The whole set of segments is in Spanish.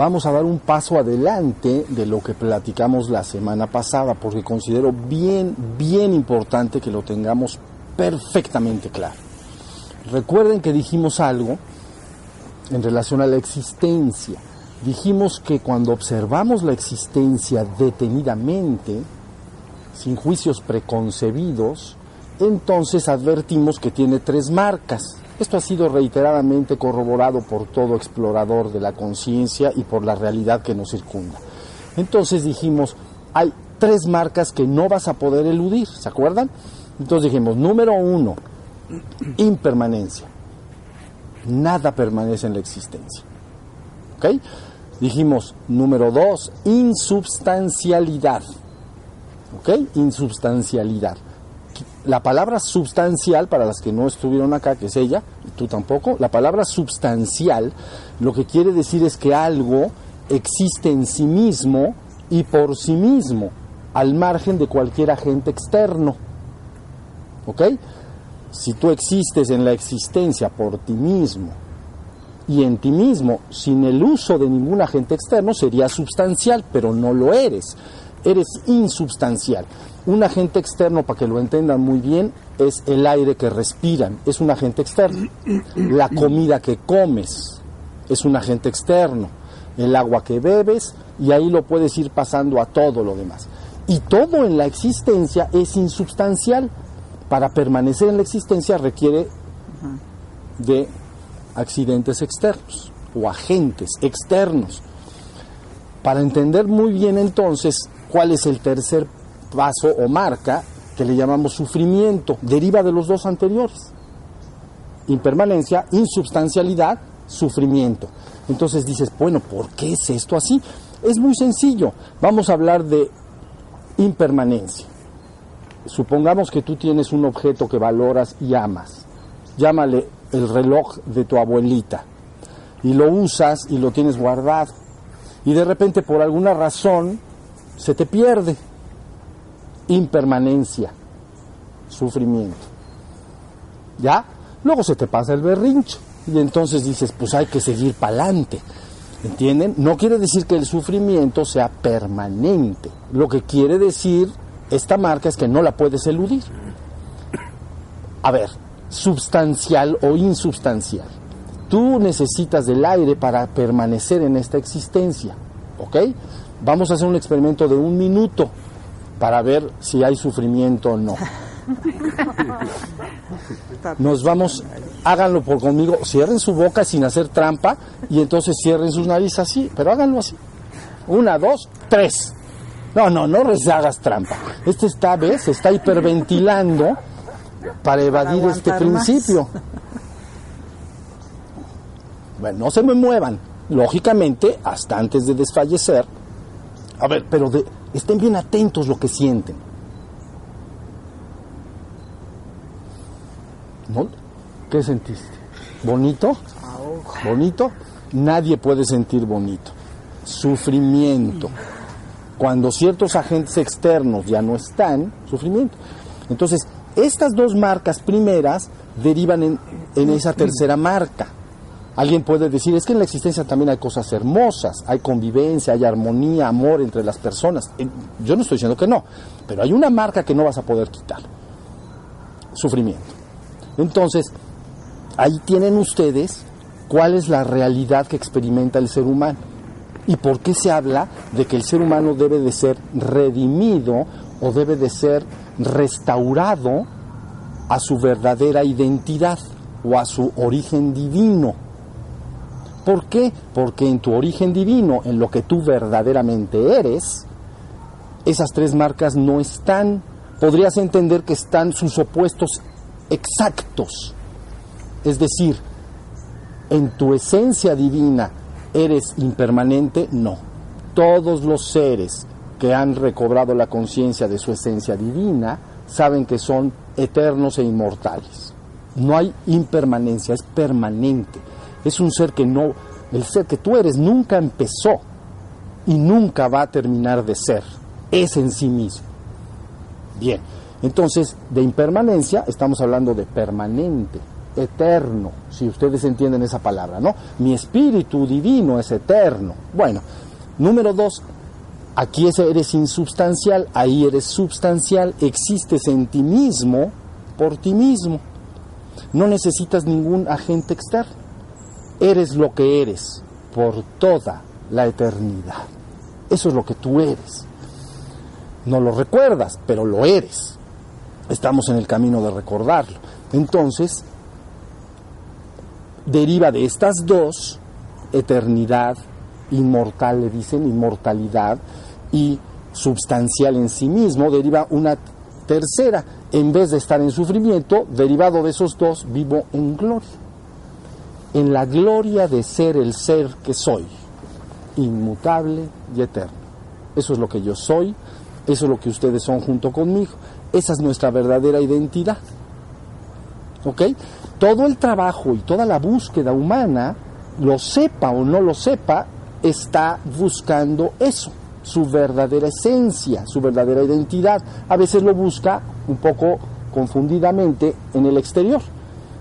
vamos a dar un paso adelante de lo que platicamos la semana pasada, porque considero bien, bien importante que lo tengamos perfectamente claro. Recuerden que dijimos algo en relación a la existencia. Dijimos que cuando observamos la existencia detenidamente, sin juicios preconcebidos, entonces advertimos que tiene tres marcas. Esto ha sido reiteradamente corroborado por todo explorador de la conciencia y por la realidad que nos circunda. Entonces dijimos, hay tres marcas que no vas a poder eludir, ¿se acuerdan? Entonces dijimos, número uno, impermanencia. Nada permanece en la existencia. ¿Ok? Dijimos, número dos, insubstancialidad. ¿Ok? Insubstancialidad. La palabra substancial, para las que no estuvieron acá, que es ella, y tú tampoco, la palabra substancial lo que quiere decir es que algo existe en sí mismo y por sí mismo, al margen de cualquier agente externo. ¿Ok? Si tú existes en la existencia por ti mismo y en ti mismo, sin el uso de ningún agente externo, sería substancial, pero no lo eres. Eres insubstancial. Un agente externo, para que lo entendan muy bien, es el aire que respiran, es un agente externo. La comida que comes es un agente externo. El agua que bebes, y ahí lo puedes ir pasando a todo lo demás. Y todo en la existencia es insubstancial para permanecer en la existencia requiere de accidentes externos o agentes externos. Para entender muy bien entonces cuál es el tercer paso o marca que le llamamos sufrimiento, deriva de los dos anteriores. Impermanencia, insubstancialidad, sufrimiento. Entonces dices, bueno, ¿por qué es esto así? Es muy sencillo. Vamos a hablar de impermanencia supongamos que tú tienes un objeto que valoras y amas, llámale el reloj de tu abuelita, y lo usas y lo tienes guardado, y de repente por alguna razón se te pierde, impermanencia, sufrimiento. ¿Ya? Luego se te pasa el berrincho y entonces dices, pues hay que seguir para adelante. ¿Entienden? No quiere decir que el sufrimiento sea permanente. Lo que quiere decir esta marca es que no la puedes eludir. A ver, substancial o insubstancial. Tú necesitas del aire para permanecer en esta existencia, ¿ok? Vamos a hacer un experimento de un minuto para ver si hay sufrimiento o no. Nos vamos, háganlo por conmigo, cierren su boca sin hacer trampa y entonces cierren sus narices así, pero háganlo así. Una, dos, tres. No, no, no hagas trampa. Este está, ¿ves? Está hiperventilando para evadir este principio. Bueno, no se me muevan. Lógicamente, hasta antes de desfallecer. A ver, pero estén bien atentos lo que sienten. ¿Qué sentiste? ¿Bonito? ¿Bonito? Nadie puede sentir bonito. Sufrimiento cuando ciertos agentes externos ya no están, sufrimiento. Entonces, estas dos marcas primeras derivan en, esa tercera marca. Alguien puede decir, es que en la existencia también hay cosas hermosas, hay convivencia, hay armonía, amor entre las personas. Yo no estoy diciendo que no, pero hay una marca que no vas a poder quitar. Sufrimiento. Entonces, ahí tienen ustedes cuál es la realidad que experimenta el ser humano y por qué se habla de que el ser humano debe de ser redimido o debe de ser restaurado a su verdadera identidad o a su origen divino. ¿Por qué? Porque en tu origen divino, en lo que tú verdaderamente eres, esas tres marcas no están. Podrías entender que están sus opuestos exactos. Es decir, en tu esencia divina, ¿Eres impermanente? No. Todos los seres que han recobrado la conciencia de su esencia divina saben que son eternos e inmortales. No hay impermanencia, es permanente. Es un ser que no, el ser que tú eres nunca empezó y nunca va a terminar de ser. Es en sí mismo. Bien, entonces de impermanencia estamos hablando de permanente. eterno, si ustedes entienden esa palabra, ¿no? Mi espíritu divino es eterno. Bueno, número dos, aquí eres insubstancial, ahí eres substancial, existes en ti mismo por ti mismo. No necesitas ningún agente externo. Eres lo que eres por toda la eternidad. Eso es lo que tú eres. No lo recuerdas, pero lo eres. Estamos en el camino de recordarlo. Entonces, deriva de estas dos, eternidad, inmortal, le dicen, inmortalidad, y substancial en sí mismo, deriva una tercera. En vez de estar en sufrimiento, derivado de esos dos, vivo en gloria. En la gloria de ser el ser que soy, inmutable y eterno. Eso es lo que yo soy, eso es lo que ustedes son junto conmigo. Esa es nuestra verdadera identidad. ¿Ok? Todo el trabajo y toda la búsqueda humana, lo sepa o no lo sepa, está buscando eso, su verdadera esencia, su verdadera identidad. A veces lo busca un poco confundidamente en el exterior,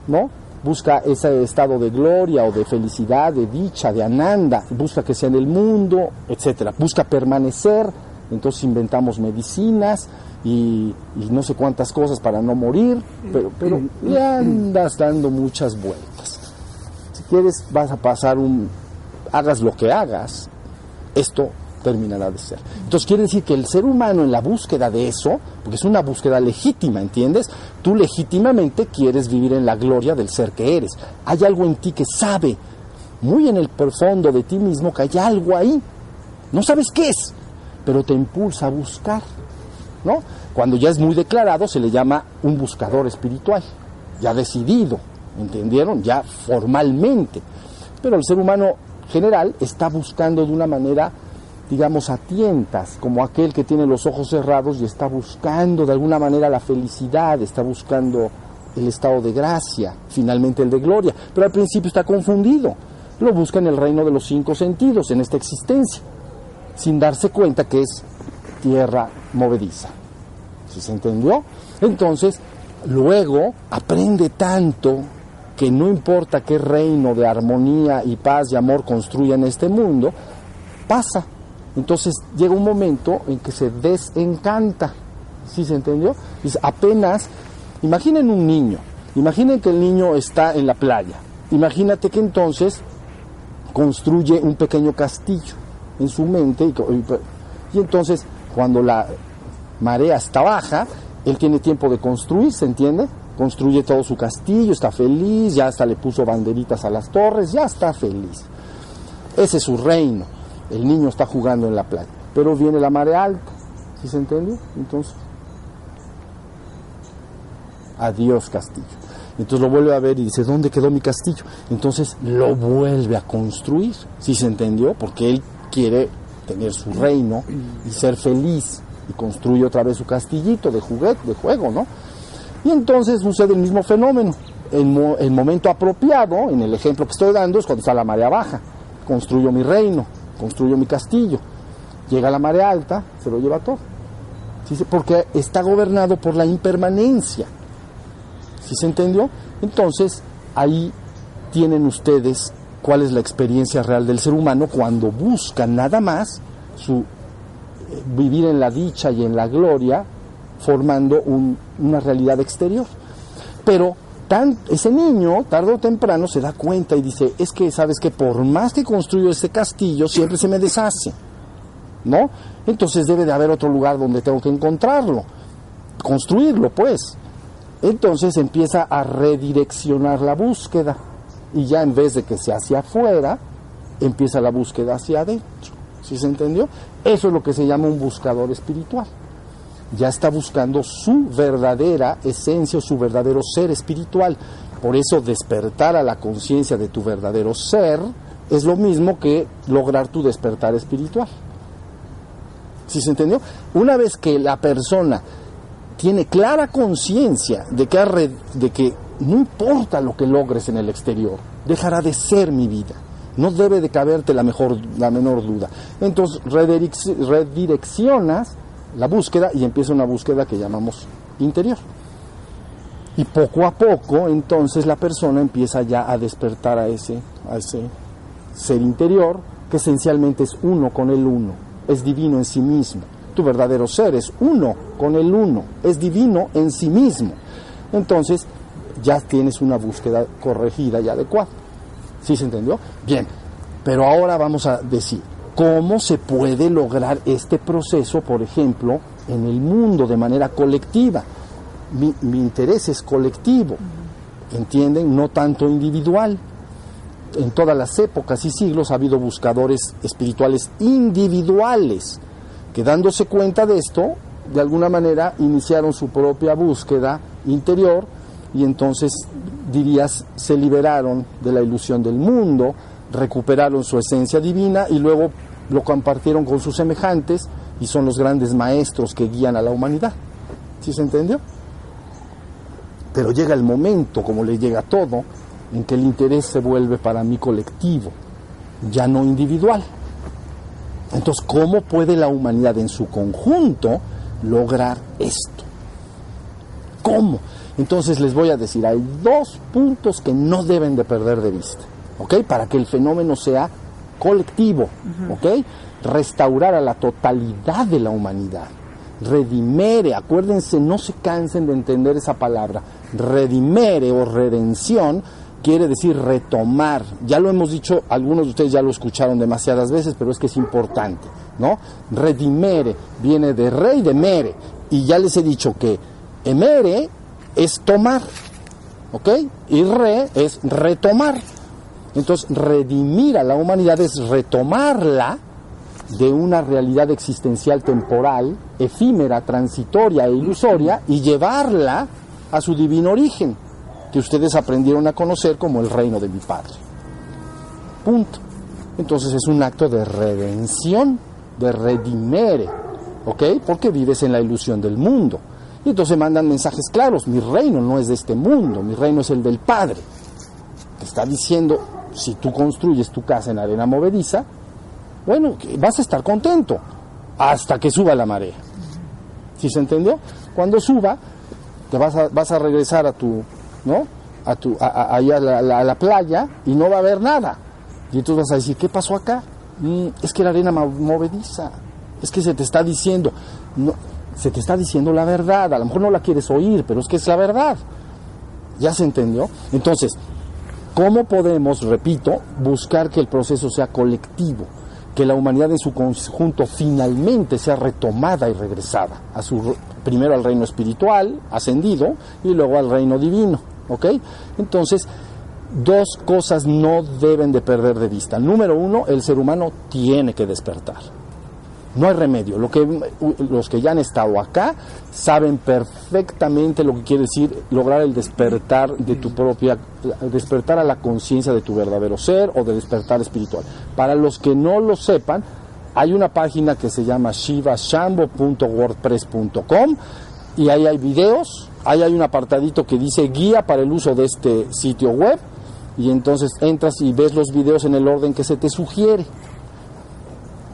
¿no? Busca ese estado de gloria o de felicidad, de dicha, de ananda, busca que sea en el mundo, etcétera. Busca permanecer, entonces inventamos medicinas, y, no sé cuántas cosas para no morir, pero, pero andas dando muchas vueltas. Si quieres, vas a pasar un, hagas lo que hagas, esto terminará de ser. Entonces quiere decir que el ser humano en la búsqueda de eso, porque es una búsqueda legítima, ¿entiendes? Tú legítimamente quieres vivir en la gloria del ser que eres. Hay algo en ti que sabe, muy en el profundo de ti mismo, que hay algo ahí. No sabes qué es, pero te impulsa a buscar. ¿no? Cuando ya es muy declarado se le llama un buscador espiritual, ya decidido, ¿entendieron? Ya formalmente. Pero el ser humano general está buscando de una manera, digamos, a tientas, como aquel que tiene los ojos cerrados y está buscando de alguna manera la felicidad, está buscando el estado de gracia, finalmente el de gloria, pero al principio está confundido. Lo busca en el reino de los cinco sentidos, en esta existencia, sin darse cuenta que es tierra movediza. ¿Sí se entendió? Entonces, luego aprende tanto que no importa qué reino de armonía y paz y amor construya en este mundo, pasa. Entonces llega un momento en que se desencanta. ¿Sí se entendió? Dice, apenas, imaginen un niño, imaginen que el niño está en la playa. Imagínate que entonces construye un pequeño castillo en su mente y, y entonces cuando la marea está baja, él tiene tiempo de construir, ¿se entiende? Construye todo su castillo, está feliz, ya hasta le puso banderitas a las torres, ya está feliz. Ese es su reino. El niño está jugando en la playa. Pero viene la marea alta, ¿sí se entiende? Entonces, adiós castillo. Entonces lo vuelve a ver y dice, ¿dónde quedó mi castillo? Entonces lo vuelve a construir, ¿sí se entendió? Porque él quiere tener su reino y ser feliz y construye otra vez su castillito de juguete, de juego, ¿no? Y entonces sucede el mismo fenómeno. El, el momento apropiado, en el ejemplo que estoy dando, es cuando está la marea baja. Construyo mi reino, construyo mi castillo. Llega la marea alta, se lo lleva todo. ¿Sí? Porque está gobernado por la impermanencia. ¿Sí se entendió? Entonces, ahí tienen ustedes cuál es la experiencia real del ser humano cuando busca nada más su eh, vivir en la dicha y en la gloria, formando una realidad exterior. Pero ese niño, tarde o temprano, se da cuenta y dice, es que, ¿sabes que Por más que construyo este castillo, siempre se me deshace, ¿no? Entonces debe de haber otro lugar donde tengo que encontrarlo, construirlo, pues. Entonces empieza a redireccionar la búsqueda y ya en vez de que sea hacia afuera, empieza la búsqueda hacia adentro. ¿Sí se entendió? Eso es lo que se llama un buscador espiritual. Ya está buscando su verdadera esencia o su verdadero ser espiritual. Por eso despertar a la conciencia de tu verdadero ser es lo mismo que lograr tu despertar espiritual. ¿Sí se entendió? Una vez que la persona tiene clara conciencia de que, de que no importa lo que logres en el exterior, dejará de ser mi vida. No debe de caberte la, mejor, la menor duda. Entonces redireccionas la búsqueda y empieza una búsqueda que llamamos interior. Y poco a poco, entonces la persona empieza ya a despertar a ese, a ese ser interior, que esencialmente es uno con el uno, es divino en sí mismo. Tu verdadero ser es uno con el uno, es divino en sí mismo. Entonces, ya tienes una búsqueda corregida y adecuada. ¿Sí se entendió? Bien, pero ahora vamos a decir, ¿cómo se puede lograr este proceso, por ejemplo, en el mundo de manera colectiva? Mi, mi interés es colectivo, ¿entienden? No tanto individual. En todas las épocas y siglos ha habido buscadores espirituales individuales que dándose cuenta de esto, de alguna manera iniciaron su propia búsqueda interior y entonces dirías se liberaron de la ilusión del mundo, recuperaron su esencia divina y luego lo compartieron con sus semejantes y son los grandes maestros que guían a la humanidad. ¿Sí se entendió? Pero llega el momento, como le llega a todo, en que el interés se vuelve para mí colectivo, ya no individual. Entonces, ¿cómo puede la humanidad en su conjunto lograr esto? ¿Cómo? Entonces les voy a decir, hay dos puntos que no deben de perder de vista, ¿ok? Para que el fenómeno sea colectivo, ¿ok? Restaurar a la totalidad de la humanidad. Redimere, acuérdense, no se cansen de entender esa palabra. Redimere o redención quiere decir retomar. Ya lo hemos dicho, algunos de ustedes ya lo escucharon demasiadas veces, pero es que es importante, ¿no? Redimere viene de rey de mere. Y ya les he dicho que emere es tomar, ¿ok? Y re es retomar. Entonces, redimir a la humanidad es retomarla de una realidad existencial temporal, efímera, transitoria e ilusoria, y llevarla a su divino origen, que ustedes aprendieron a conocer como el reino de mi Padre. Punto. Entonces es un acto de redención, de redimere, ¿ok? Porque vives en la ilusión del mundo. Y entonces mandan mensajes claros, mi reino no es de este mundo, mi reino es el del Padre. Te está diciendo, si tú construyes tu casa en arena movediza, bueno, vas a estar contento hasta que suba la marea. ¿Sí se entendió? Cuando suba, te vas a, vas a regresar a tu, ¿no? A tu, a, la, playa y no va a haber nada. Y entonces vas a decir, ¿qué pasó acá? Mm, es que la arena movediza. Es que se te está diciendo, no, se te está diciendo la verdad. A lo mejor no la quieres oír, pero es que es la verdad. ¿Ya se entendió? Entonces, ¿cómo podemos, repito, buscar que el proceso sea colectivo? Que la humanidad en su conjunto finalmente sea retomada y regresada a su primero al reino espiritual, ascendido, y luego al reino divino. ¿Ok? Entonces, dos cosas no deben de perder de vista. Número uno, el ser humano tiene que despertar. No hay remedio. Lo que, los que ya han estado acá saben perfectamente lo que quiere decir lograr el despertar de tu propia, despertar a la conciencia de tu verdadero ser o de despertar espiritual. Para los que no lo sepan, hay una página que se llama shivashambo.wordpress.com y ahí hay videos, ahí hay un apartadito que dice guía para el uso de este sitio web y entonces entras y ves los videos en el orden que se te sugiere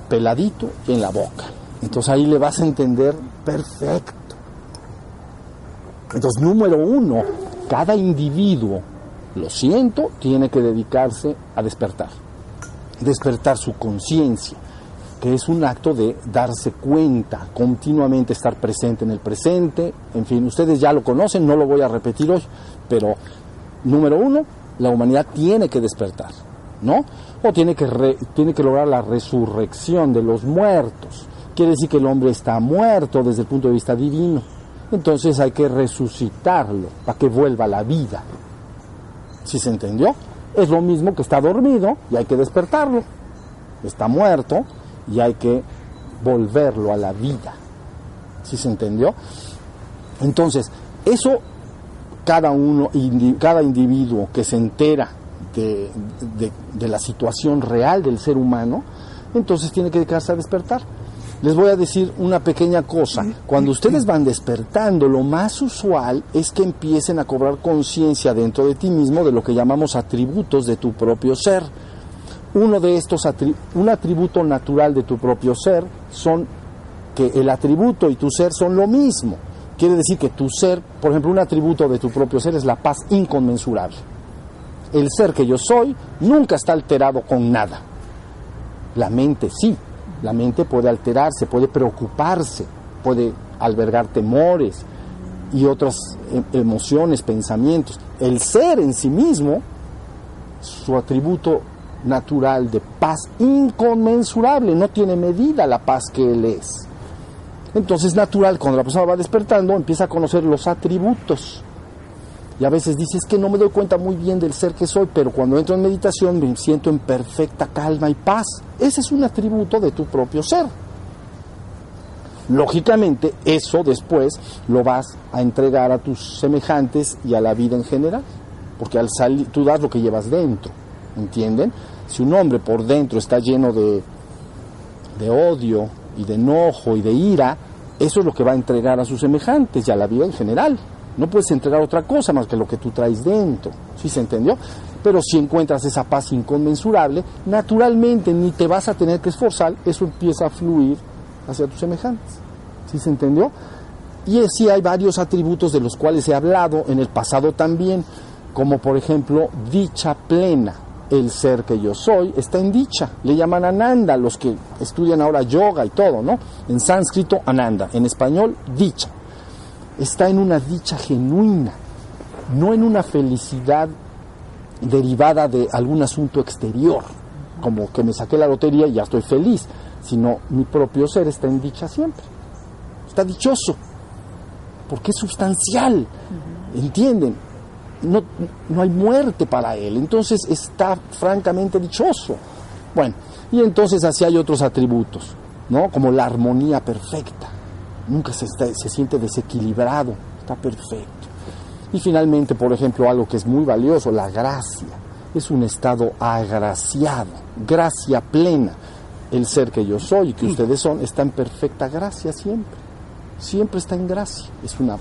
peladito en la boca. Entonces ahí le vas a entender perfecto. Entonces, número uno, cada individuo, lo siento, tiene que dedicarse a despertar. Despertar su conciencia, que es un acto de darse cuenta, continuamente estar presente en el presente. En fin, ustedes ya lo conocen, no lo voy a repetir hoy, pero número uno, la humanidad tiene que despertar, ¿no? Tiene que, tiene que lograr la resurrección de los muertos. Quiere decir que el hombre está muerto desde el punto de vista divino. Entonces hay que resucitarlo para que vuelva a la vida. ¿Sí se entendió? Es lo mismo que está dormido y hay que despertarlo. Está muerto y hay que volverlo a la vida. ¿Sí se entendió? Entonces, eso cada uno, cada individuo que se entera de, la situación real del ser humano, entonces tiene que dedicarse a despertar. Les voy a decir una pequeña cosa. Cuando ustedes van despertando, lo más usual es que empiecen a cobrar conciencia dentro de ti mismo de lo que llamamos atributos de tu propio ser. Uno de estos, un atributo natural de tu propio ser son que el atributo y tu ser son lo mismo. Quiere decir que tu ser, por ejemplo, un atributo de tu propio ser es la paz inconmensurable. El ser que yo soy nunca está alterado con nada. La mente sí, la mente puede alterarse, puede preocuparse, puede albergar temores y otras e- emociones, pensamientos. El ser en sí mismo, su atributo natural de paz inconmensurable, no tiene medida la paz que él es. Entonces natural, cuando la persona va despertando, empieza a conocer los atributos. Y a veces dice, es que no me doy cuenta muy bien del ser que soy, pero cuando entro en meditación me siento en perfecta calma y paz. Ese es un atributo de tu propio ser. Lógicamente, eso después lo vas a entregar a tus semejantes y a la vida en general, porque al salir tú das lo que llevas dentro, ¿entienden? Si un hombre por dentro está lleno de, de odio y de enojo y de ira, eso es lo que va a entregar a sus semejantes y a la vida en general. No puedes entregar otra cosa más que lo que tú traes dentro, ¿sí se entendió? Pero si encuentras esa paz inconmensurable, naturalmente ni te vas a tener que esforzar, eso empieza a fluir hacia tus semejantes. ¿Sí se entendió? Y sí hay varios atributos de los cuales he hablado en el pasado también, como por ejemplo dicha plena. El ser que yo soy está en dicha. Le llaman Ananda los que estudian ahora yoga y todo, ¿no? En sánscrito, Ananda. En español, dicha. Está en una dicha genuina, no en una felicidad derivada de algún asunto exterior, como que me saqué la lotería y ya estoy feliz, sino mi propio ser está en dicha siempre. Está dichoso, porque es sustancial, ¿entienden? No, no hay muerte para él, entonces está francamente dichoso. Bueno, y entonces así hay otros atributos, ¿no? Como la armonía perfecta, nunca se, está, se siente desequilibrado, está perfecto. Y finalmente, por ejemplo, algo que es muy valioso, la gracia. Es un estado agraciado, gracia plena. El ser que yo soy y que ustedes son está en perfecta gracia siempre. Siempre está en gracia. Es una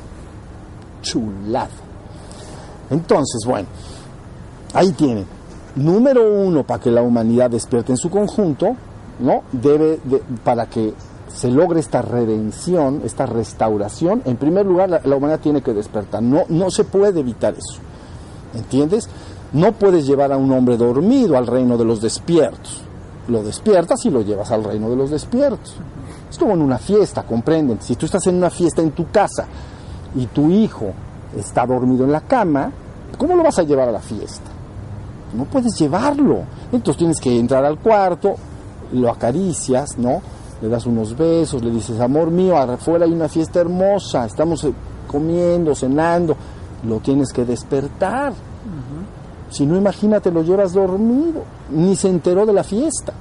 chulada. Entonces, bueno, ahí tienen. Número uno, para que la humanidad despierte en su conjunto, ¿no? Debe, de, para que se logre esta redención, esta restauración, en primer lugar la, humanidad tiene que despertar. No, no se puede evitar eso. ¿Entiendes? No puedes llevar a un hombre dormido al reino de los despiertos. Lo despiertas y lo llevas al reino de los despiertos. Es como en una fiesta, comprenden. Si tú estás en una fiesta en tu casa y tu hijo está dormido en la cama, ¿cómo lo vas a llevar a la fiesta? No puedes llevarlo. Entonces tienes que entrar al cuarto, lo acaricias, ¿no? Le das unos besos, le dices, amor mío, afuera hay una fiesta hermosa, estamos comiendo, cenando, lo tienes que despertar. Uh -huh. Si no, imagínate, lo llevas dormido, ni se enteró de la fiesta.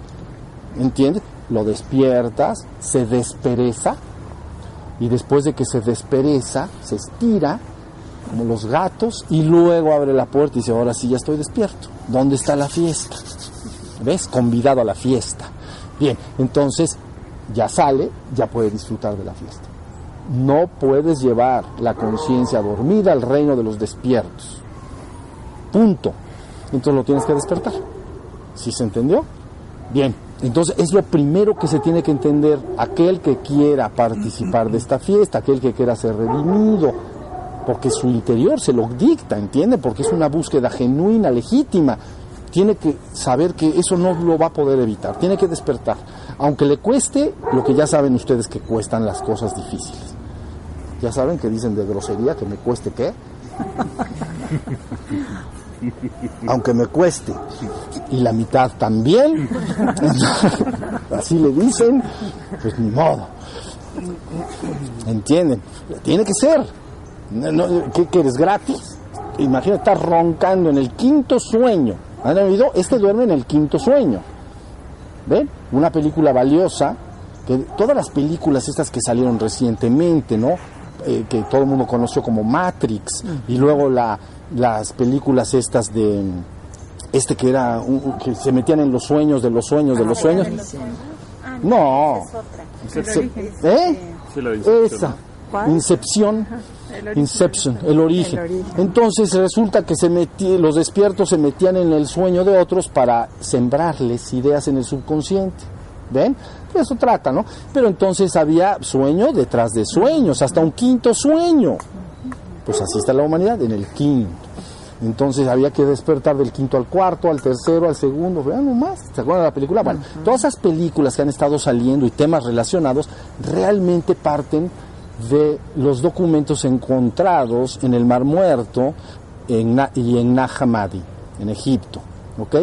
¿Entiendes? Lo despiertas, se despereza, y después de que se despereza, se estira, como los gatos, y luego abre la puerta y dice, ahora sí ya estoy despierto. ¿Dónde está la fiesta? ¿Ves? Convidado a la fiesta. Bien, entonces ya sale, ya puede disfrutar de la fiesta. No puedes llevar la conciencia dormida al reino de los despiertos. Punto. Entonces lo tienes que despertar. ¿Sí se entendió? Bien, entonces es lo primero que se tiene que entender aquel que quiera participar de esta fiesta, aquel que quiera ser redimido, porque su interior se lo dicta, ¿entiende? Porque es una búsqueda genuina, legítima. Tiene que saber que eso no lo va a poder evitar, tiene que despertar aunque le cueste lo que ya saben ustedes que cuestan las cosas difíciles. Ya saben que dicen de grosería que me cueste qué. aunque me cueste y la mitad también, así le dicen, pues ni modo. ¿Entienden? Tiene que ser. ¿qué, ¿Qué eres gratis? Imagina, estar roncando en el quinto sueño. ¿Han oído? Este duerme en el quinto sueño. ¿Ven? Una película valiosa, que todas las películas estas que salieron recientemente, ¿no? Eh, que todo el mundo conoció como Matrix, y luego la, las películas estas de este que era un, que se metían en los sueños de los sueños de los sueños. No. Se, ¿Eh? Esa. Incepción. Inception, el origen. el origen. Entonces resulta que se metí, los despiertos se metían en el sueño de otros para sembrarles ideas en el subconsciente. ¿Ven? De eso trata, ¿no? Pero entonces había sueño detrás de sueños, hasta un quinto sueño. Pues así está la humanidad, en el quinto. Entonces había que despertar del quinto al cuarto, al tercero, al segundo, vean nomás, ¿se acuerdan de la película? Bueno, todas esas películas que han estado saliendo y temas relacionados realmente parten de los documentos encontrados en el Mar Muerto en, y en Nahamadi, en Egipto. ¿ok?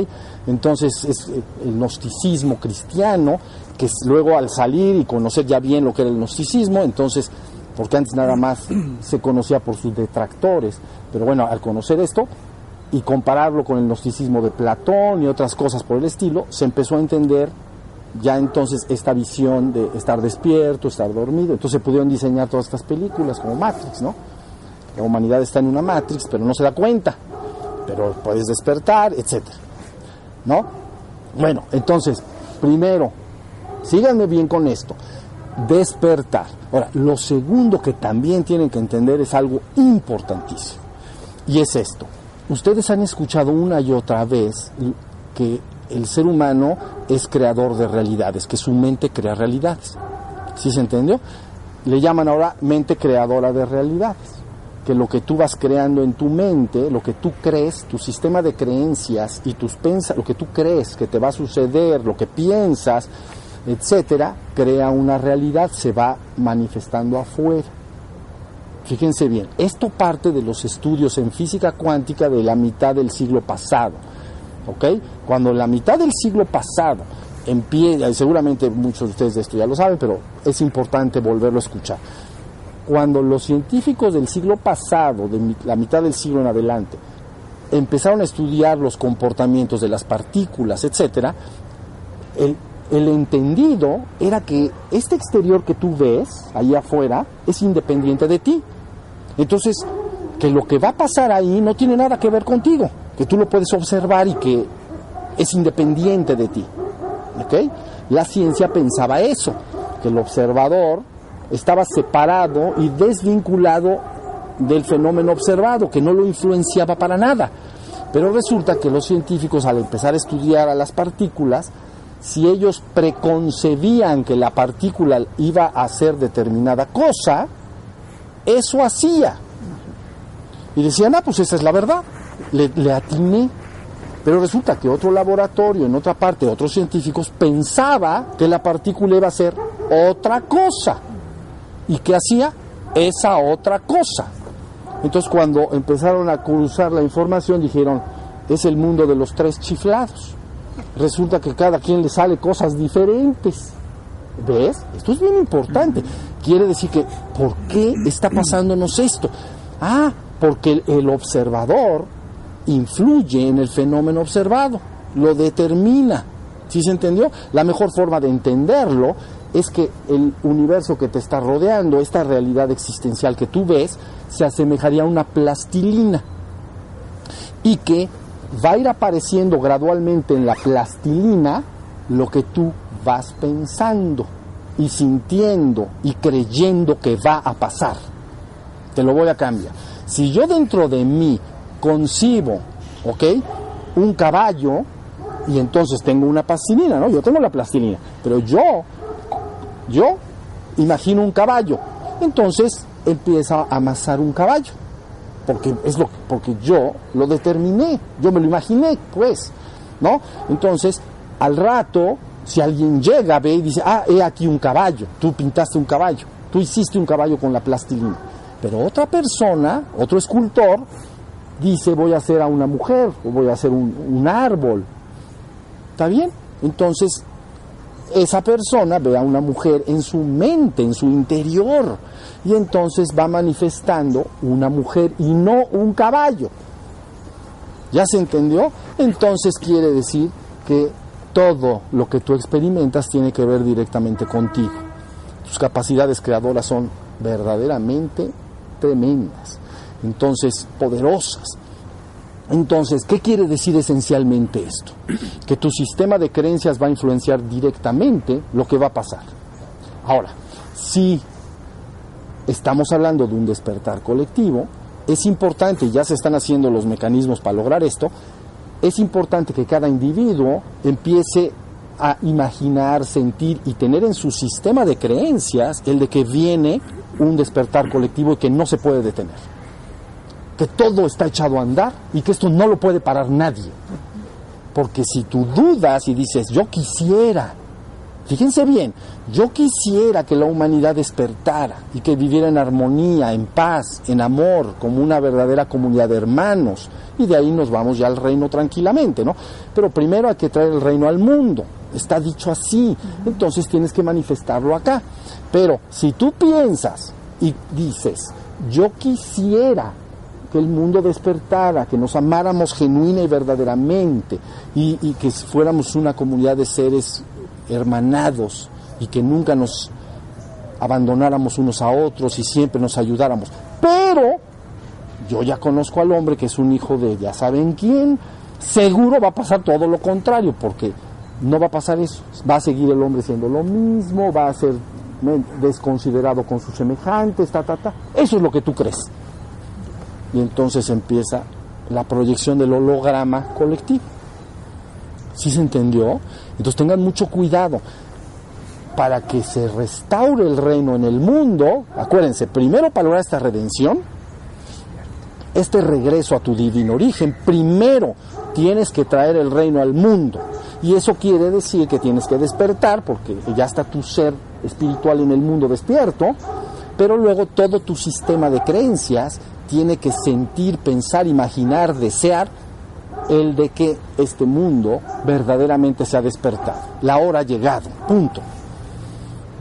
Entonces es eh, el gnosticismo cristiano, que luego al salir y conocer ya bien lo que era el gnosticismo, entonces, porque antes nada más se conocía por sus detractores, pero bueno, al conocer esto y compararlo con el gnosticismo de Platón y otras cosas por el estilo, se empezó a entender ya entonces esta visión de estar despierto, estar dormido, entonces se pudieron diseñar todas estas películas como Matrix, ¿no? La humanidad está en una Matrix, pero no se da cuenta, pero puedes despertar, etcétera. ¿No? Bueno, entonces, primero, síganme bien con esto, despertar. Ahora, lo segundo que también tienen que entender es algo importantísimo, y es esto. Ustedes han escuchado una y otra vez que el ser humano es creador de realidades, que su mente crea realidades. ¿Sí se entendió? Le llaman ahora mente creadora de realidades. Que lo que tú vas creando en tu mente, lo que tú crees, tu sistema de creencias y tus pensas, lo que tú crees que te va a suceder, lo que piensas, etcétera, crea una realidad, se va manifestando afuera. Fíjense bien, esto parte de los estudios en física cuántica de la mitad del siglo pasado ¿ok? Cuando la mitad del siglo pasado empieza, seguramente muchos de ustedes de esto ya lo saben, pero es importante volverlo a escuchar. Cuando los científicos del siglo pasado, de la mitad del siglo en adelante, empezaron a estudiar los comportamientos de las partículas, etcétera, el, entendido era que este exterior que tú ves allá afuera es independiente de ti. Entonces, que lo que va a pasar ahí no tiene nada que ver contigo que tú lo puedes observar y que es independiente de ti. ¿Ok? La ciencia pensaba eso, que el observador estaba separado y desvinculado del fenómeno observado, que no lo influenciaba para nada. Pero resulta que los científicos al empezar a estudiar a las partículas, si ellos preconcebían que la partícula iba a hacer determinada cosa, eso hacía. Y decían, ah, pues esa es la verdad le, atiné. Pero resulta que otro laboratorio, en otra parte, otros científicos, pensaba que la partícula iba a ser otra cosa. ¿Y qué hacía? Esa otra cosa. Entonces cuando empezaron a cruzar la información dijeron, es el mundo de los tres chiflados. Resulta que cada quien le sale cosas diferentes. ¿Ves? Esto es bien importante. Quiere decir que, ¿por qué está pasándonos esto? Ah, porque el observador influye en el fenómeno observado, lo determina. ¿Sí se entendió? La mejor forma de entenderlo es que el universo que te está rodeando, esta realidad existencial que tú ves, se asemejaría a una plastilina y que va a ir apareciendo gradualmente en la plastilina lo que tú vas pensando y sintiendo y creyendo que va a pasar. Te lo voy a cambiar. Si yo dentro de mí concibo, ¿ok? Un caballo y entonces tengo una plastilina, ¿no? Yo tengo la plastilina, pero yo, yo imagino un caballo. Entonces empieza a amasar un caballo, porque es lo porque yo lo determiné, yo me lo imaginé, pues, ¿no? Entonces, al rato, si alguien llega, ve y dice, ah, he aquí un caballo, tú pintaste un caballo, tú hiciste un caballo con la plastilina. Pero otra persona, otro escultor, dice voy a hacer a una mujer o voy a hacer un, árbol. ¿Está bien? Entonces, esa persona ve a una mujer en su mente, en su interior, y entonces va manifestando una mujer y no un caballo. ¿Ya se entendió? Entonces quiere decir que todo lo que tú experimentas tiene que ver directamente contigo. Tus capacidades creadoras son verdaderamente tremendas entonces poderosas. Entonces, ¿qué quiere decir esencialmente esto? Que tu sistema de creencias va a influenciar directamente lo que va a pasar. Ahora, si estamos hablando de un despertar colectivo, es importante, ya se están haciendo los mecanismos para lograr esto, es importante que cada individuo empiece a imaginar, sentir y tener en su sistema de creencias el de que viene un despertar colectivo y que no se puede detener. Que todo está echado a andar y que esto no lo puede parar nadie. Porque si tú dudas y dices, yo quisiera, fíjense bien, yo quisiera que la humanidad despertara y que viviera en armonía, en paz, en amor, como una verdadera comunidad de hermanos. Y de ahí nos vamos ya al reino tranquilamente, ¿no? Pero primero hay que traer el reino al mundo. Está dicho así. Entonces tienes que manifestarlo acá. Pero si tú piensas y dices, yo quisiera que el mundo despertara, que nos amáramos genuina y verdaderamente y, que fuéramos una comunidad de seres hermanados y que nunca nos abandonáramos unos a otros y siempre nos ayudáramos. Pero yo ya conozco al hombre que es un hijo de ya saben quién, seguro va a pasar todo lo contrario, porque no va a pasar eso. Va a seguir el hombre siendo lo mismo, va a ser desconsiderado con sus semejantes, ta, ta, ta. Eso es lo que tú crees. Y entonces empieza la proyección del holograma colectivo. ¿Sí se entendió? Entonces tengan mucho cuidado. Para que se restaure el reino en el mundo, acuérdense, primero para lograr esta redención, este regreso a tu divino origen, primero tienes que traer el reino al mundo. Y eso quiere decir que tienes que despertar, porque ya está tu ser espiritual en el mundo despierto, pero luego todo tu sistema de creencias tiene que sentir, pensar, imaginar, desear el de que este mundo verdaderamente se ha despertado. La hora ha llegado, punto.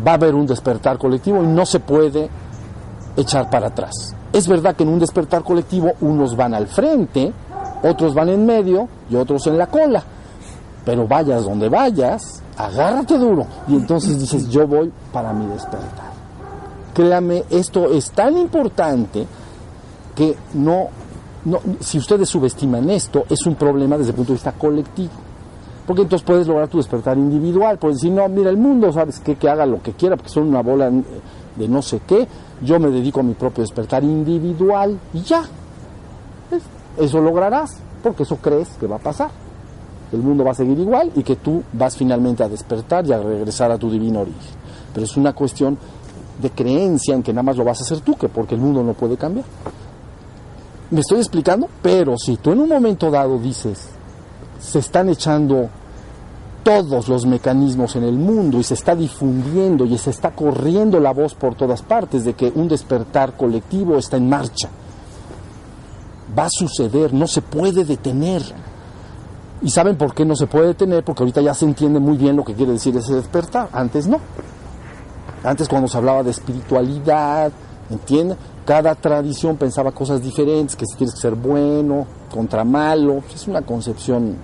Va a haber un despertar colectivo y no se puede echar para atrás. Es verdad que en un despertar colectivo unos van al frente, otros van en medio y otros en la cola. Pero vayas donde vayas, agárrate duro. Y entonces dices, yo voy para mi despertar. Créame, esto es tan importante que no, no, si ustedes subestiman esto, es un problema desde el punto de vista colectivo. Porque entonces puedes lograr tu despertar individual. Puedes decir, no, mira, el mundo, ¿sabes qué? Que haga lo que quiera, porque son una bola de no sé qué. Yo me dedico a mi propio despertar individual y ya. Eso lograrás, porque eso crees que va a pasar. El mundo va a seguir igual y que tú vas finalmente a despertar y a regresar a tu divino origen. Pero es una cuestión de creencia en que nada más lo vas a hacer tú, que porque el mundo no puede cambiar. ¿Me estoy explicando? Pero si tú en un momento dado dices, se están echando todos los mecanismos en el mundo y se está difundiendo y se está corriendo la voz por todas partes de que un despertar colectivo está en marcha. Va a suceder, no se puede detener. ¿Y saben por qué no se puede detener? Porque ahorita ya se entiende muy bien lo que quiere decir ese despertar. Antes no. Antes cuando se hablaba de espiritualidad, ¿entienden? Cada tradición pensaba cosas diferentes, que si tienes que ser bueno, contra malo. Es una concepción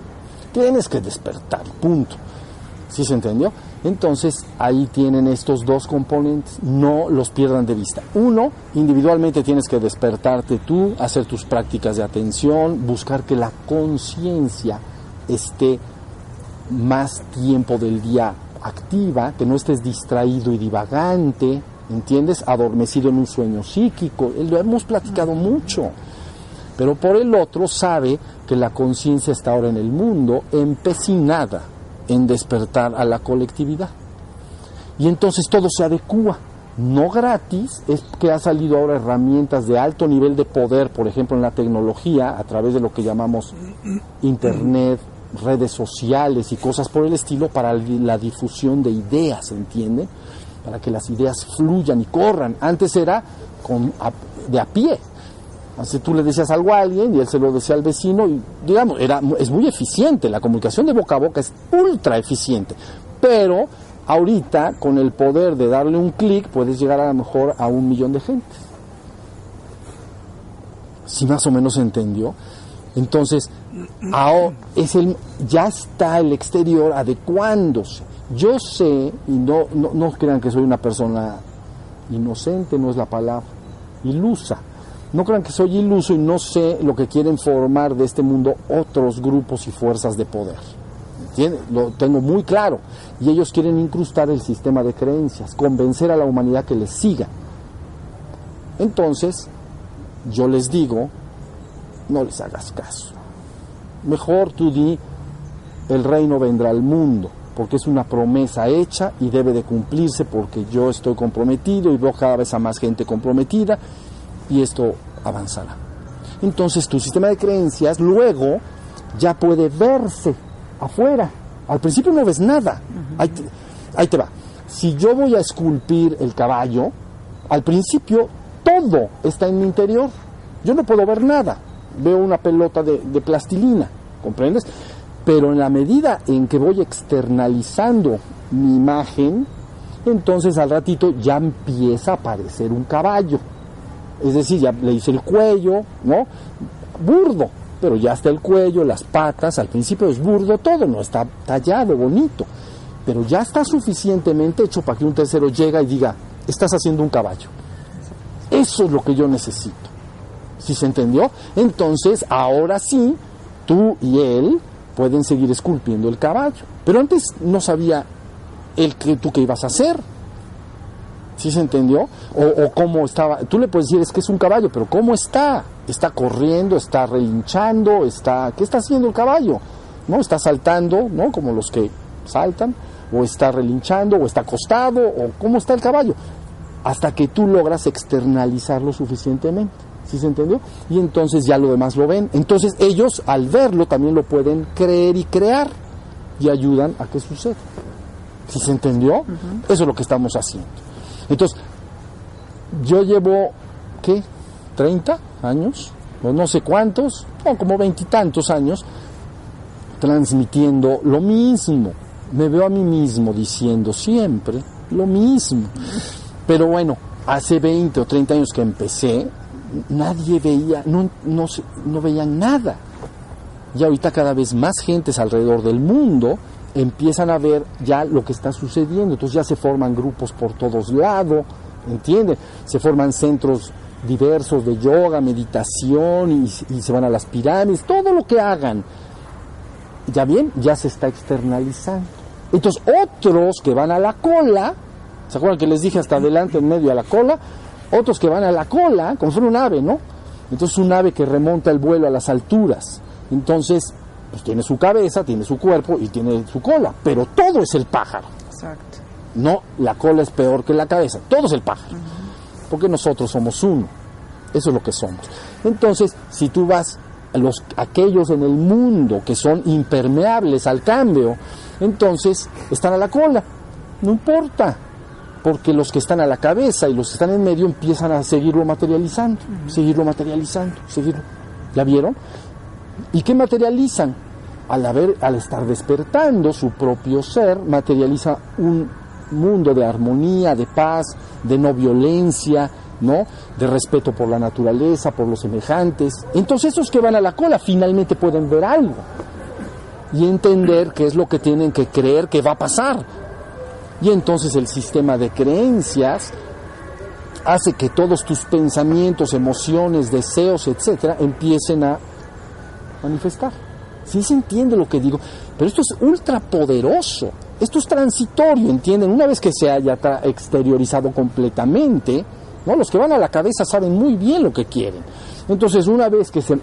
Tienes que despertar, punto. ¿Sí se entendió? Entonces ahí tienen estos dos componentes, no los pierdan de vista. Uno, individualmente tienes que despertarte tú, hacer tus prácticas de atención, buscar que la conciencia esté más tiempo del día activa, que no estés distraído y divagante, ¿entiendes? Adormecido en un sueño psíquico, lo hemos platicado mucho. Pero por el otro sabe que la conciencia está ahora en el mundo empecinada en despertar a la colectividad. Y entonces todo se adecua. No gratis, es que ha salido ahora herramientas de alto nivel de poder, por ejemplo en la tecnología, a través de lo que llamamos Internet, redes sociales y cosas por el estilo, para la difusión de ideas, ¿entiende? Para que las ideas fluyan y corran. Antes era con, de a pie, Así tú le decías algo a alguien y él se lo decía al vecino y digamos, era, es muy eficiente, la comunicación de boca a boca es ultra eficiente, pero ahorita con el poder de darle un clic puedes llegar a lo mejor a un millón de gente. Si más o menos se entendió. Entonces, ahora es el, ya está el exterior adecuándose. Yo sé, y no, no, no crean que soy una persona inocente, no es la palabra, ilusa no crean que soy iluso y no sé lo que quieren formar de este mundo otros grupos y fuerzas de poder. Lo tengo muy claro. Y ellos quieren incrustar el sistema de creencias, convencer a la humanidad que les siga. Entonces, yo les digo, no les hagas caso. Mejor tú di, el reino vendrá al mundo. Porque es una promesa hecha y debe de cumplirse porque yo estoy comprometido y veo cada vez a más gente comprometida y esto avanzará. Entonces tu sistema de creencias luego ya puede verse afuera. Al principio no ves nada. ahí, te, ahí te va. Si yo voy a esculpir el caballo, al principio todo está en mi interior. Yo no puedo ver nada. Veo una pelota de, de plastilina, ¿comprendes? Pero en la medida en que voy externalizando mi imagen, entonces al ratito ya empieza a aparecer un caballo. Es decir, ya le hice el cuello, ¿no? Burdo, pero ya está el cuello, las patas, al principio es burdo todo, no está tallado, bonito, pero ya está suficientemente hecho para que un tercero llegue y diga, estás haciendo un caballo. Eso es lo que yo necesito. ¿Sí se entendió? Entonces, ahora sí, tú y él pueden seguir esculpiendo el caballo. Pero antes no sabía el que tú qué ibas a hacer. ¿Sí se entendió? O, o, cómo estaba. Tú le puedes decir, es que es un caballo, pero ¿cómo está? Está corriendo, está relinchando, está. ¿Qué está haciendo el caballo? ¿No? Está saltando, ¿no? Como los que saltan, o está relinchando, o está acostado, o cómo está el caballo. Hasta que tú logras externalizarlo suficientemente. ¿Sí se entendió? Y entonces ya lo demás lo ven. Entonces ellos, al verlo, también lo pueden creer y crear y ayudan a que suceda. ¿Sí se entendió? Uh -huh. Eso es lo que estamos haciendo. Entonces, yo llevo, ¿qué? ¿30 años? O no sé cuántos, o como veintitantos años, transmitiendo lo mismo. Me veo a mí mismo diciendo siempre lo mismo. Pero bueno, hace 20 o 30 años que empecé, nadie veía, no, no, no veían nada. Y ahorita cada vez más gentes alrededor del mundo empiezan a ver ya lo que está sucediendo. Entonces ya se forman grupos por todos lados, ¿entienden? Se forman centros diversos de yoga, meditación y, y, se van a las pirámides, todo lo que hagan. Ya bien, ya se está externalizando. Entonces otros que van a la cola, ¿se acuerdan que les dije hasta adelante, en medio a la cola? Otros que van a la cola, como fuera un ave, ¿no? Entonces un ave que remonta el vuelo a las alturas. Entonces, pues tiene su cabeza, tiene su cuerpo y tiene su cola, pero todo es el pájaro. Exacto. No, la cola es peor que la cabeza, todo es el pájaro. Uh -huh. Porque nosotros somos uno. Eso es lo que somos. Entonces, si tú vas a los aquellos en el mundo que son impermeables al cambio, entonces están a la cola. No importa, porque los que están a la cabeza y los que están en medio empiezan a seguirlo materializando, uh -huh. seguirlo materializando, seguirlo. ¿Ya vieron? ¿Y qué materializan? Al, haber, al estar despertando su propio ser, materializa un mundo de armonía, de paz, de no violencia, ¿no? De respeto por la naturaleza, por los semejantes. Entonces esos que van a la cola finalmente pueden ver algo y entender qué es lo que tienen que creer que va a pasar. Y entonces el sistema de creencias hace que todos tus pensamientos, emociones, deseos, etcétera, empiecen a manifestar. Sí se entiende lo que digo, pero esto es ultra poderoso. Esto es transitorio, ¿entienden? Una vez que se haya exteriorizado completamente, ¿no? Los que van a la cabeza saben muy bien lo que quieren. Entonces, una vez que, se,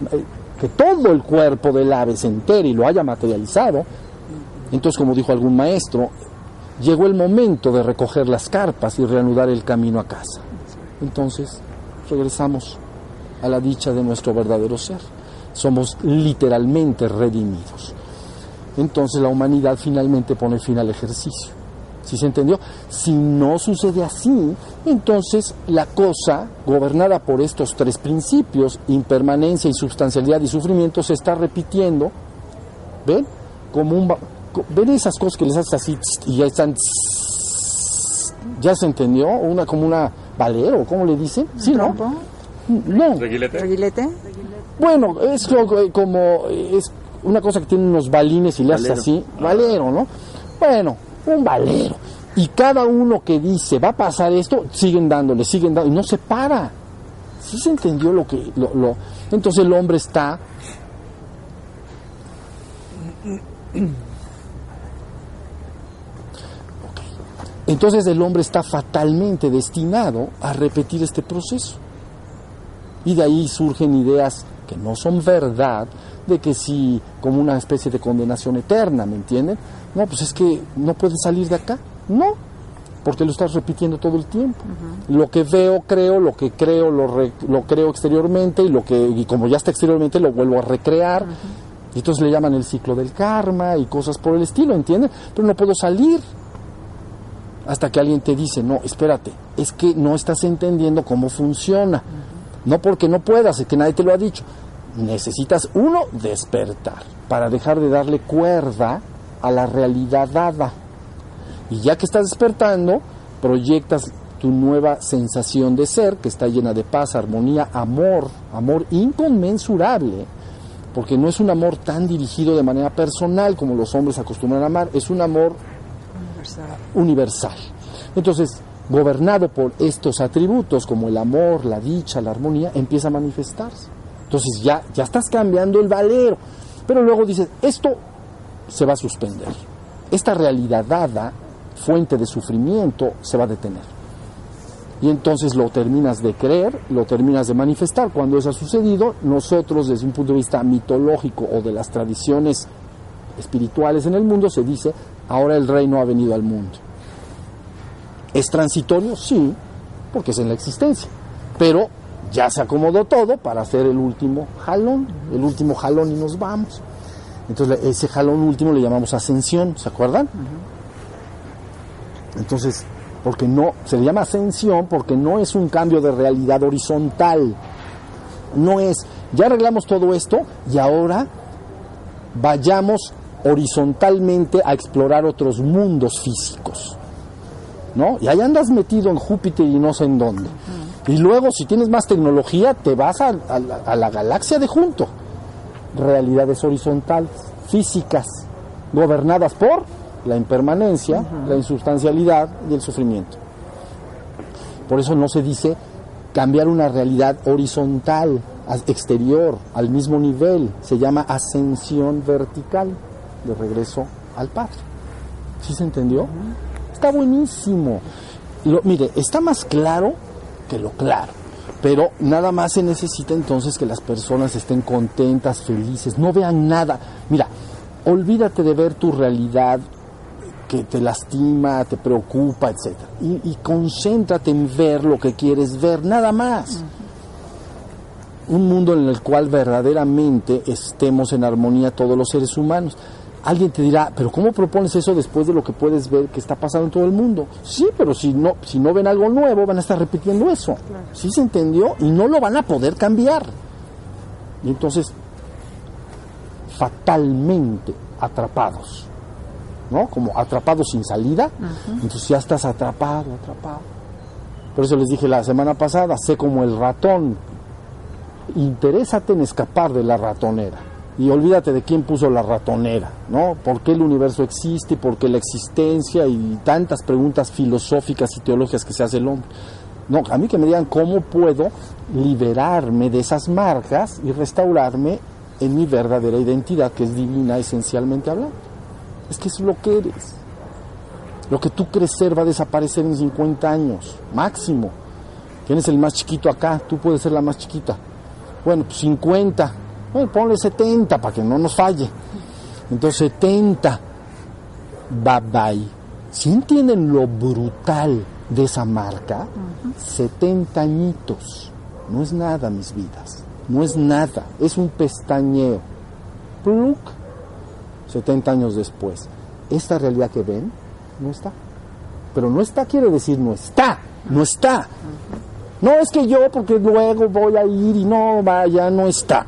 que todo el cuerpo del ave se entere y lo haya materializado, entonces, como dijo algún maestro, llegó el momento de recoger las carpas y reanudar el camino a casa. Entonces, regresamos a la dicha de nuestro verdadero ser somos literalmente redimidos. Entonces la humanidad finalmente pone fin al ejercicio. ¿Sí se entendió? Si no sucede así, entonces la cosa, gobernada por estos tres principios, impermanencia, insubstancialidad y sufrimiento, se está repitiendo. ¿Ven? Como un... ¿Ven esas cosas que les haces así y ya están... ¿Ya se entendió? Una como una valero, ¿cómo le dicen? ¿Sí, no? No. ¿Reguilete? ¿Reguilete? Bueno, es como, es una cosa que tiene unos balines y le haces así, valero, ¿no? Bueno, un valero. Y cada uno que dice, va a pasar esto, siguen dándole, siguen dándole, y no se para. ¿Sí se entendió lo que... Lo, lo... Entonces el hombre está... Entonces el hombre está fatalmente destinado a repetir este proceso. Y de ahí surgen ideas que no son verdad, de que si como una especie de condenación eterna, ¿me entienden? No, pues es que no puedes salir de acá. No, porque lo estás repitiendo todo el tiempo. Lo que veo, creo, lo que creo, lo, lo creo exteriormente y lo que y como ya está exteriormente lo vuelvo a recrear. Y entonces le llaman el ciclo del karma y cosas por el estilo, ¿entienden? Pero no puedo salir hasta que alguien te dice, no, espérate, es que no estás entendiendo cómo funciona. No porque no puedas, es que nadie te lo ha dicho. Necesitas, uno, despertar para dejar de darle cuerda a la realidad dada. Y ya que estás despertando, proyectas tu nueva sensación de ser, que está llena de paz, armonía, amor, amor inconmensurable, porque no es un amor tan dirigido de manera personal como los hombres acostumbran a amar, es un amor universal. Entonces, gobernado por estos atributos como el amor, la dicha, la armonía, empieza a manifestarse. Entonces ya, ya estás cambiando el valero. Pero luego dices, esto se va a suspender. Esta realidad dada, fuente de sufrimiento, se va a detener. Y entonces lo terminas de creer, lo terminas de manifestar. Cuando eso ha sucedido, nosotros desde un punto de vista mitológico o de las tradiciones espirituales en el mundo, se dice, ahora el reino ha venido al mundo. ¿Es transitorio? Sí, porque es en la existencia. Pero ya se acomodó todo para hacer el último jalón, el último jalón y nos vamos. Entonces ese jalón último le llamamos ascensión, ¿se acuerdan? Entonces, porque no, se le llama ascensión porque no es un cambio de realidad horizontal. No es, ya arreglamos todo esto y ahora vayamos horizontalmente a explorar otros mundos físicos. ¿No? Y ahí andas metido en Júpiter y no sé en dónde. Y luego, si tienes más tecnología, te vas a, la galaxia de junto. Realidades horizontales, físicas, gobernadas por la impermanencia, la insubstancialidad y el sufrimiento. Por eso no se dice cambiar una realidad horizontal, exterior, al mismo nivel. Se llama ascensión vertical de regreso al Padre. ¿Sí se entendió? Está buenísimo. Lo, mire, está más claro que lo claro. Pero nada más se necesita entonces que las personas estén contentas, felices, no vean nada. Mira, olvídate de ver tu realidad que te lastima, te preocupa, etc. Y, concéntrate en ver lo que quieres ver, nada más. Un mundo en el cual verdaderamente estemos en armonía todos los seres humanos. Alguien te dirá, pero ¿cómo propones eso después de lo que puedes ver que está pasando en todo el mundo? Sí, pero si no, si no ven algo nuevo, van a estar repitiendo eso. ¿Sí se entendió? Y no lo van a poder cambiar. Y entonces, fatalmente atrapados, ¿no? Como atrapados sin salida, entonces ya estás atrapado, atrapado. Por eso les dije la semana pasada, sé como el ratón, interésate en escapar de la ratonera y olvídate de quién puso la ratonera, ¿no? ¿Por qué el universo existe? ¿Por qué la existencia? Y tantas preguntas filosóficas y teológicas que se hace el hombre. No, a mí que me digan cómo puedo liberarme de esas marcas y restaurarme en mi verdadera identidad, que es divina esencialmente hablando. Es que es lo que eres. Lo que tú crees va a desaparecer en 50 años, máximo. Tienes el más chiquito acá, tú puedes ser la más chiquita. Bueno, pues 50, bueno, ponle 70 para que no nos falle. Entonces 70. Bye bye. Si entienden lo brutal de esa marca, 70 añitos. No es nada, mis vidas. No es nada. Es un pestañeo. Pluk. 70 años después. Esta realidad que ven no está. Pero no está quiere decir no está. No está. No es que yo, porque luego voy a ir y no, vaya, no está.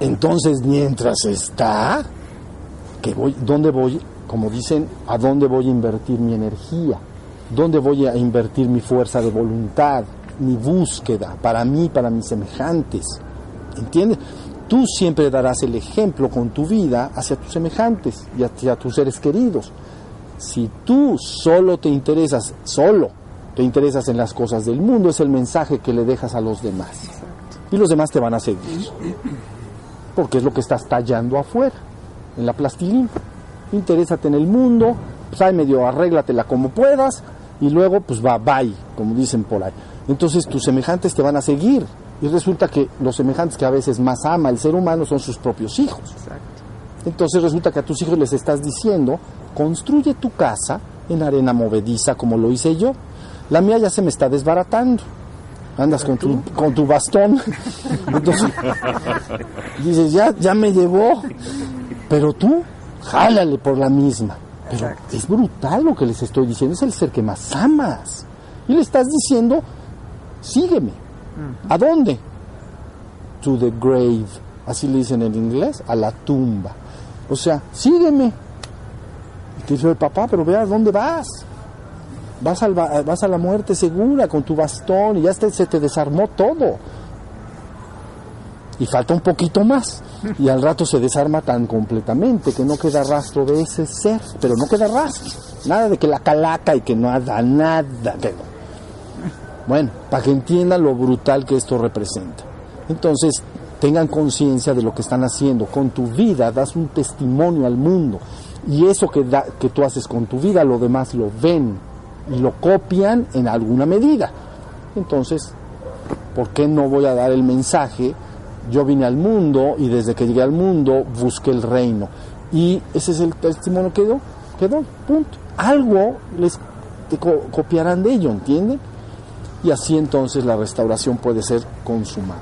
Entonces, mientras está, que voy, ¿dónde voy? Como dicen, ¿a dónde voy a invertir mi energía? ¿Dónde voy a invertir mi fuerza de voluntad, mi búsqueda, para mí, para mis semejantes? ¿Entiendes? Tú siempre darás el ejemplo con tu vida hacia tus semejantes y hacia tus seres queridos. Si tú solo te interesas, solo te interesas en las cosas del mundo, es el mensaje que le dejas a los demás. Y los demás te van a seguir porque es lo que estás tallando afuera, en la plastilina. Interésate en el mundo, pues ahí medio arréglatela como puedas y luego pues va, bye, como dicen por ahí. Entonces tus semejantes te van a seguir, Y resulta que los semejantes que a veces más ama el ser humano son sus propios hijos. Entonces resulta que a tus hijos les estás diciendo, construye tu casa en arena movediza como lo hice yo. La mía ya se me está desbaratando. Andas con tu, con tu bastón. Entonces, dices, ya, ya me llevó. Pero tú, jálale por la misma. Pero es brutal lo que les estoy diciendo. Es el ser que más amas. Y le estás diciendo, sígueme. ¿A dónde? To the grave. Así le dicen en inglés, a la tumba. O sea, sígueme. Y te dice el papá, pero vea dónde vas. Vas, a la muerte segura con tu bastón y ya se te desarmó todo. Y falta un poquito más. Y al rato se desarma tan completamente que no queda rastro de ese ser. Pero no queda rastro. Nada de que la calaca y que no haga nada. Bueno, para que entiendan lo brutal que esto representa. Entonces, tengan conciencia de lo que están haciendo. Con tu vida das un testimonio al mundo. Y eso que, da, que tú haces con tu vida, lo demás lo ven lo copian en alguna medida. Entonces, ¿por qué no voy a dar el mensaje? Yo vine al mundo y desde que llegué al mundo busqué el reino. Y ese es el testimonio que quedó, quedó, punto. Algo les copiarán de ello, ¿entienden? Y así entonces la restauración puede ser consumada.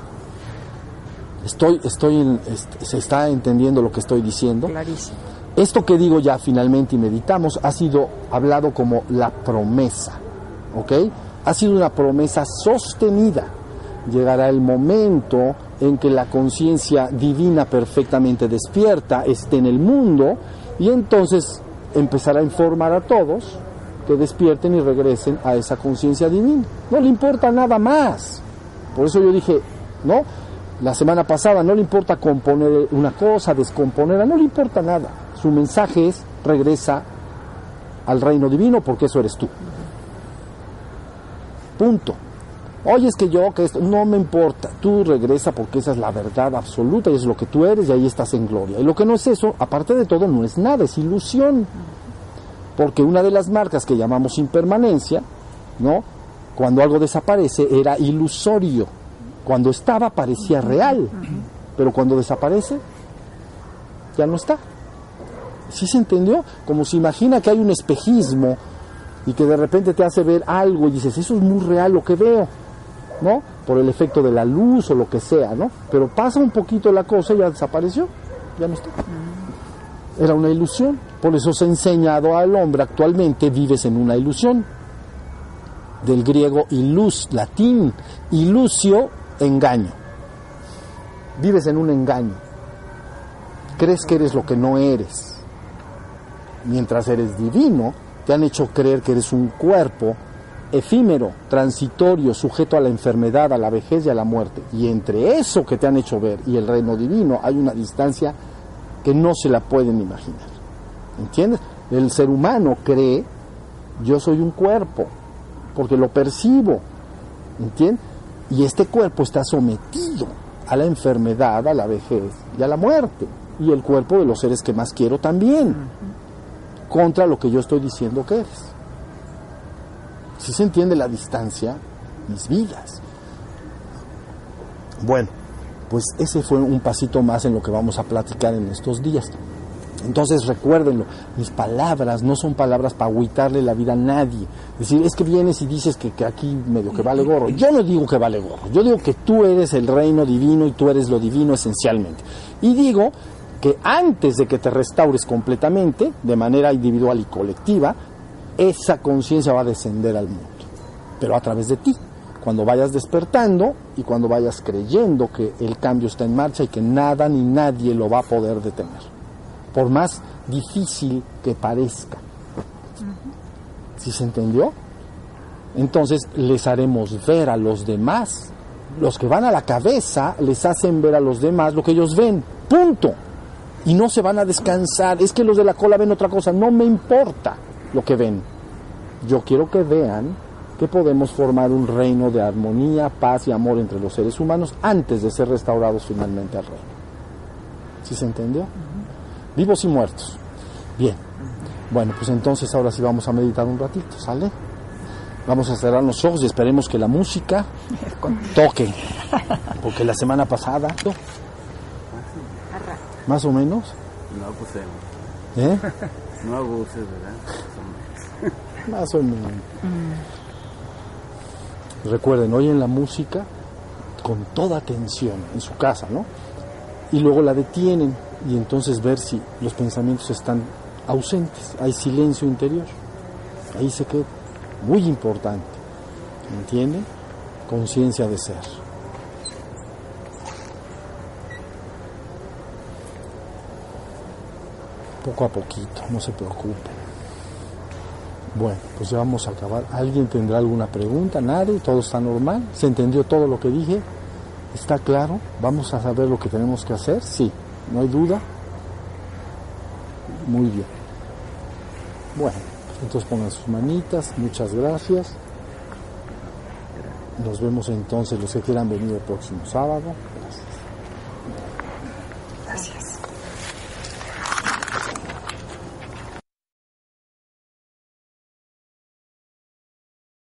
Estoy, estoy se está entendiendo lo que estoy diciendo. Clarísimo. Esto que digo ya finalmente y meditamos ha sido hablado como la promesa, ¿ok? Ha sido una promesa sostenida. Llegará el momento en que la conciencia divina perfectamente despierta esté en el mundo y entonces empezará a informar a todos que despierten y regresen a esa conciencia divina. No le importa nada más. Por eso yo dije, ¿no? la semana pasada, no le importa componer una cosa, descomponerla, no le importa nada. Su mensaje es regresa al reino divino porque eso eres tú. Punto. Oye, es que yo, que esto, no me importa. Tú regresa porque esa es la verdad absoluta y es lo que tú eres y ahí estás en gloria. Y lo que no es eso, aparte de todo, no es nada, es ilusión. Porque una de las marcas que llamamos impermanencia, ¿no? Cuando algo desaparece, era ilusorio cuando estaba parecía real, pero cuando desaparece, ya no está. ¿Sí se entendió? Como se imagina que hay un espejismo y que de repente te hace ver algo y dices, eso es muy real lo que veo, ¿no? Por el efecto de la luz o lo que sea, ¿no? Pero pasa un poquito la cosa y ya desapareció, ya no está. Era una ilusión. Por eso se ha enseñado al hombre actualmente, vives en una ilusión. Del griego ilus, latín, ilusio engaño. Vives en un engaño. Crees que eres lo que no eres. Mientras eres divino, te han hecho creer que eres un cuerpo efímero, transitorio, sujeto a la enfermedad, a la vejez y a la muerte. Y entre eso que te han hecho ver y el reino divino hay una distancia que no se la pueden imaginar. ¿Entiendes? El ser humano cree, yo soy un cuerpo, porque lo percibo. ¿Entiendes? Y este cuerpo está sometido a la enfermedad, a la vejez y a la muerte. Y el cuerpo de los seres que más quiero también. Contra lo que yo estoy diciendo que eres. Si se entiende la distancia, mis vidas. Bueno, pues ese fue un pasito más en lo que vamos a platicar en estos días. Entonces recuérdenlo, mis palabras no son palabras para agüitarle la vida a nadie. Es decir, es que vienes y dices que, que, aquí medio que vale gorro. Yo no digo que vale gorro, yo digo que tú eres el reino divino y tú eres lo divino esencialmente. Y digo que antes de que te restaures completamente, de manera individual y colectiva, esa conciencia va a descender al mundo, pero a través de ti. Cuando vayas despertando y cuando vayas creyendo que el cambio está en marcha y que nada ni nadie lo va a poder detener por más difícil que parezca. ¿Sí se entendió? Entonces les haremos ver a los demás. Los que van a la cabeza les hacen ver a los demás lo que ellos ven. Punto. Y no se van a descansar. Es que los de la cola ven otra cosa. No me importa lo que ven. Yo quiero que vean que podemos formar un reino de armonía, paz y amor entre los seres humanos antes de ser restaurados finalmente al reino. ¿Sí se entendió? vivos y muertos. Bien, bueno, pues entonces ahora sí vamos a meditar un ratito, ¿sale? Vamos a cerrar los ojos y esperemos que la música toque. Porque la semana pasada... ¿Más o menos? No abusemos. ¿Eh? No abuses, ¿verdad? Más o menos. Recuerden, oyen la música con toda atención en su casa, ¿no? Y luego la detienen y entonces ver si los pensamientos están ausentes, hay silencio interior. Ahí se queda. Muy importante. ¿Entienden? Conciencia de ser. Poco a poquito, no se preocupen. Bueno, pues ya vamos a acabar. ¿Alguien tendrá alguna pregunta? ¿Nadie? ¿Todo está normal? ¿Se entendió todo lo que dije? ¿Está claro? ¿Vamos a saber lo que tenemos que hacer? Sí, no hay duda. Muy bien. Bueno, entonces pongan sus manitas. Muchas gracias. Nos vemos entonces los que quieran venir el próximo sábado.